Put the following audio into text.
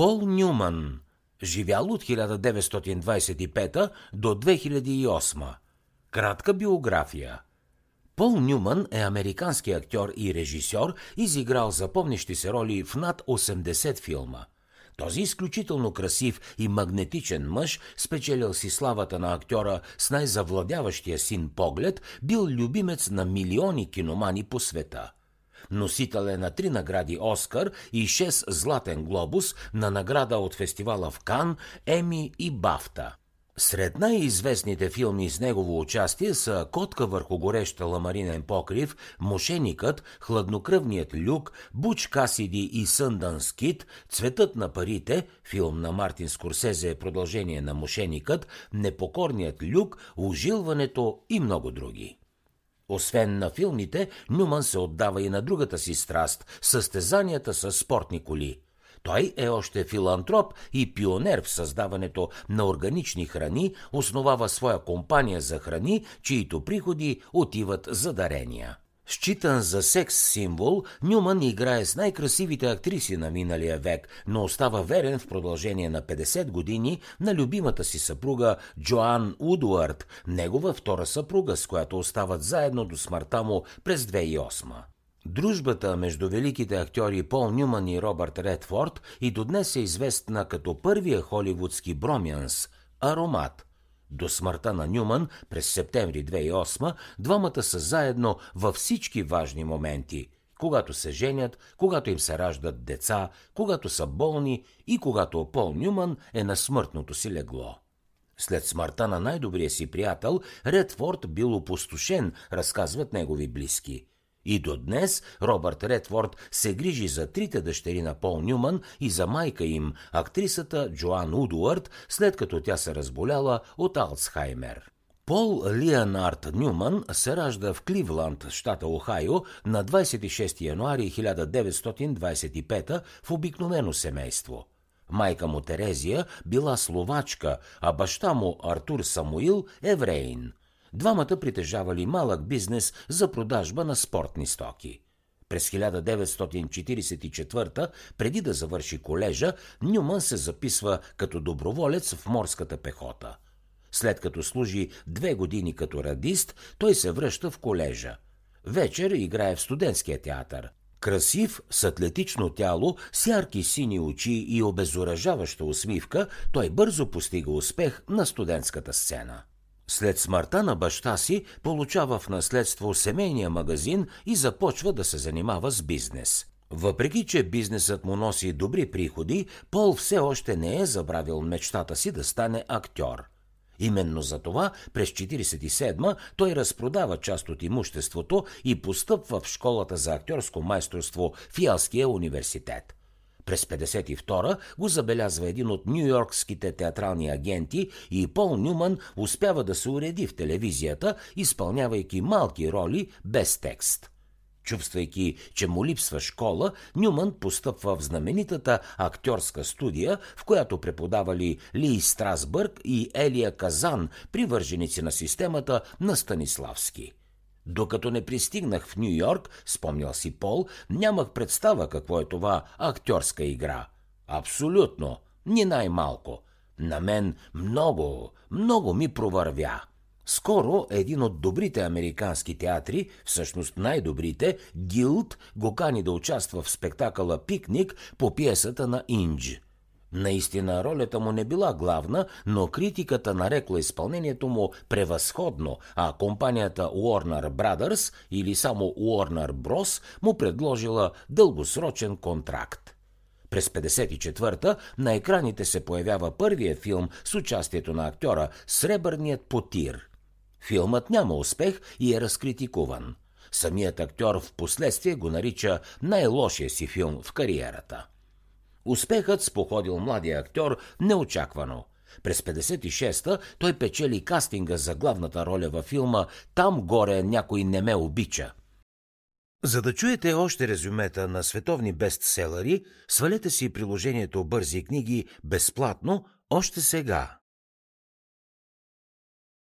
Пол Нюман, живял от 1925 до 2008. Кратка биография. Пол Нюман е американски актьор и режисьор, изиграл запомнящи се роли в над 80 филма. Този изключително красив и магнетичен мъж, спечелил си славата на актьора с най-завладяващия син поглед, бил любимец на милиони киномани по света – Носител е на три награди Оскар и 6 Златен глобус на награда от фестивала в Кан, Еми и Бафта. Сред най-известните филми с негово участие са Котка върху гореща ламаринен покрив, Мошеникът, Хладнокръвният люк, Буч Касиди и Съндан Скит, Цветът на парите, филм на Мартин Скорсезе е продължение на Мошеникът, Непокорният люк, Ожилването и много други. Освен на филмите, Нюман се отдава и на другата си страст – състезанията с спортни коли. Той е още филантроп и пионер в създаването на органични храни, основава своя компания за храни, чието приходи отиват за дарения. Считан за секс символ, Нюман играе с най-красивите актриси на миналия век, но остава верен в продължение на 50 години на любимата си съпруга Джоан Удуард, негова втора съпруга, с която остават заедно до смъртта му през 2008. Дружбата между великите актьори Пол Нюман и Робърт Редфорд и до днес е известна като първия холивудски бромянс – аромат – до смъртта на Нюман през септември 2008 двамата са заедно във всички важни моменти – когато се женят, когато им се раждат деца, когато са болни и когато Пол Нюман е на смъртното си легло. След смъртта на най-добрия си приятел, Редфорд бил опустошен, разказват негови близки. И до днес Робърт Редфорд се грижи за трите дъщери на Пол Нюман и за майка им, актрисата Джоан Удуард, след като тя се разболяла от Алцхаймер. Пол Лианард Нюман се ражда в Кливланд, щата Охайо, на 26 януари 1925 в обикновено семейство. Майка му Терезия била словачка, а баща му Артур Самуил – евреин – Двамата притежавали малък бизнес за продажба на спортни стоки. През 1944, преди да завърши колежа, Нюман се записва като доброволец в морската пехота. След като служи две години като радист, той се връща в колежа. Вечер играе в студентския театър. Красив, с атлетично тяло, с ярки сини очи и обезоръжаваща усмивка, той бързо постига успех на студентската сцена. След смъртта на баща си получава в наследство семейния магазин и започва да се занимава с бизнес. Въпреки, че бизнесът му носи добри приходи, Пол все още не е забравил мечтата си да стане актьор. Именно за това през 1947 той разпродава част от имуществото и постъпва в школата за актьорско майсторство в Ялския университет. През 52 го забелязва един от нью-йоркските театрални агенти и Пол Нюман успява да се уреди в телевизията, изпълнявайки малки роли без текст. Чувствайки, че му липсва школа, Нюман постъпва в знаменитата актьорска студия, в която преподавали Ли Страсбърг и Елия Казан, привърженици на системата на Станиславски. Докато не пристигнах в Нью Йорк, спомнял си Пол, нямах представа какво е това актьорска игра. Абсолютно, ни най-малко. На мен много, много ми провървя. Скоро един от добрите американски театри, всъщност най-добрите, Гилд, го кани да участва в спектакъла «Пикник» по пиесата на Индж – Наистина ролята му не била главна, но критиката нарекла изпълнението му превъзходно, а компанията Warner Brothers или само Warner Bros. му предложила дългосрочен контракт. През 54-та на екраните се появява първия филм с участието на актьора Сребърният потир. Филмът няма успех и е разкритикуван. Самият актьор в последствие го нарича най-лошия си филм в кариерата. Успехът споходил младия актьор неочаквано. През 56-та той печели кастинга за главната роля във филма «Там горе някой не ме обича». За да чуете още резюмета на световни бестселери, свалете си приложението Бързи книги безплатно още сега.